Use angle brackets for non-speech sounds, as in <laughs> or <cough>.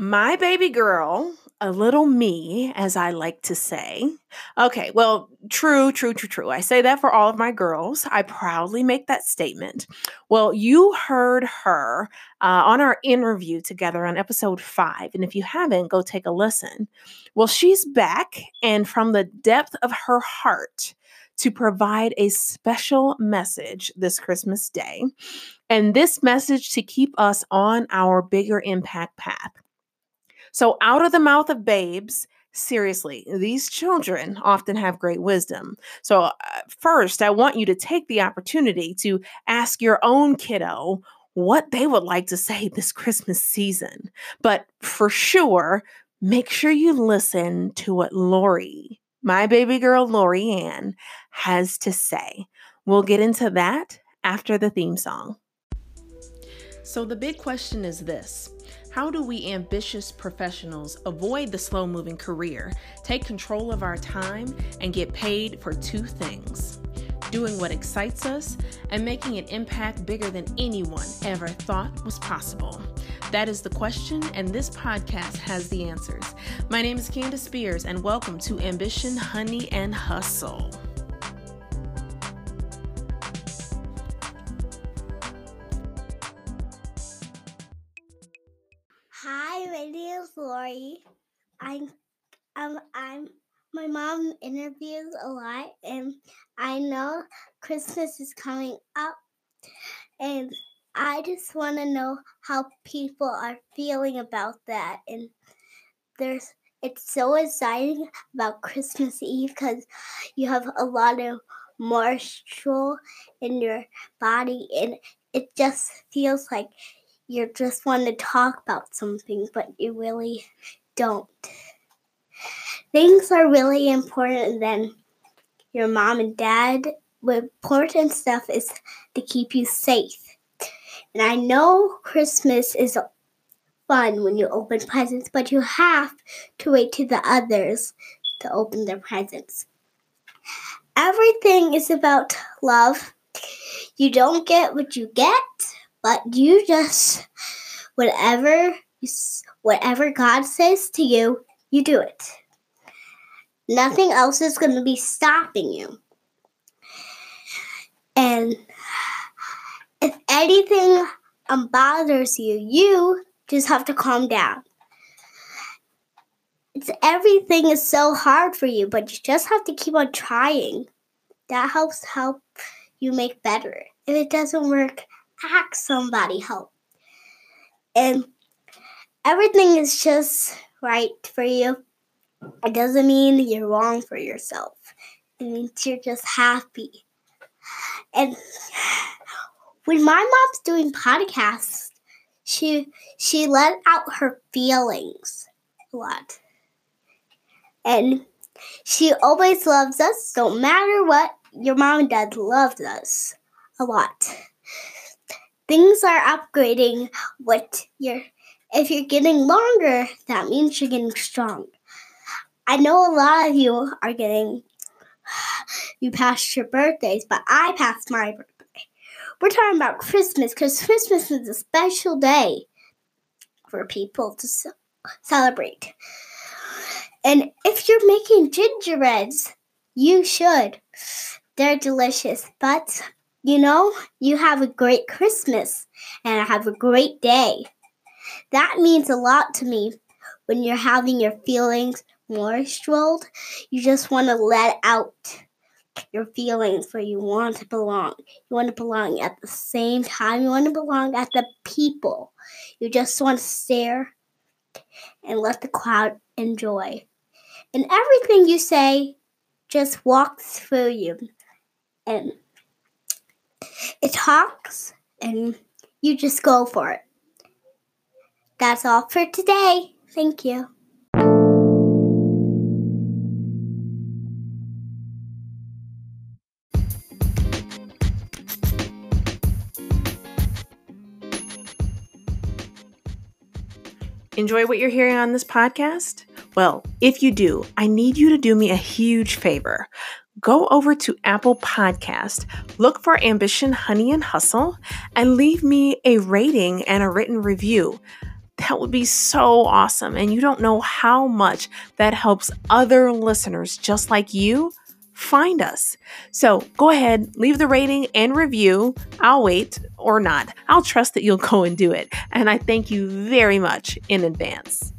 My baby girl, a little me, as I like to say. Okay, well, true, true, true, true. I say that for all of my girls. I proudly make that statement. Well, you heard her uh, on our interview together on episode five. And if you haven't, go take a listen. Well, she's back, and from the depth of her heart, to provide a special message this Christmas Day. And this message to keep us on our bigger impact path. So, out of the mouth of babes, seriously, these children often have great wisdom. So, uh, first, I want you to take the opportunity to ask your own kiddo what they would like to say <laughs> this Christmas season. But for sure, make sure you listen to what Lori, my baby girl Lori Ann, has to say. We'll get into that after the theme song. So, the big question is this how do we ambitious professionals avoid the slow moving career, take control of our time, and get paid for two things? Doing what excites us and making an impact bigger than anyone ever thought was possible. That is the question, and this podcast has the answers. My name is Candace Spears, and welcome to Ambition, Honey, and Hustle. Lori. I'm, um, I'm, my mom interviews a lot, and I know Christmas is coming up, and I just want to know how people are feeling about that. And there's, it's so exciting about Christmas Eve because you have a lot of moisture in your body, and it just feels like you just want to talk about something, but you really don't. Things are really important than your mom and dad. Important stuff is to keep you safe. And I know Christmas is fun when you open presents, but you have to wait to the others to open their presents. Everything is about love. You don't get what you get but you just whatever whatever God says to you, you do it. Nothing else is going to be stopping you. And if anything um, bothers you, you just have to calm down. It's everything is so hard for you, but you just have to keep on trying. That helps help you make better. If it doesn't work, ask somebody help. And everything is just right for you. It doesn't mean you're wrong for yourself. It means you're just happy. And when my mom's doing podcasts, she she let out her feelings a lot. And she always loves us, no matter what. Your mom and dad loves us a lot things are upgrading what you're if you're getting longer that means you're getting strong. I know a lot of you are getting you passed your birthdays but i passed my birthday. We're talking about christmas because christmas is a special day for people to celebrate. And if you're making gingerbreads you should. They're delicious but you know, you have a great Christmas and have a great day. That means a lot to me when you're having your feelings more strolled. You just want to let out your feelings where you want to belong. You want to belong at the same time. You want to belong at the people. You just want to stare and let the crowd enjoy. And everything you say just walks through you. And it talks, and you just go for it. That's all for today. Thank you. Enjoy what you're hearing on this podcast? Well, if you do, I need you to do me a huge favor go over to Apple Podcast, look for Ambition, Honey, and Hustle, and leave me a rating and a written review. That would be so awesome. And you don't know how much that helps other listeners just like you find us. So go ahead, leave the rating and review. I'll wait or not. I'll trust that you'll go and do it. And I thank you very much in advance.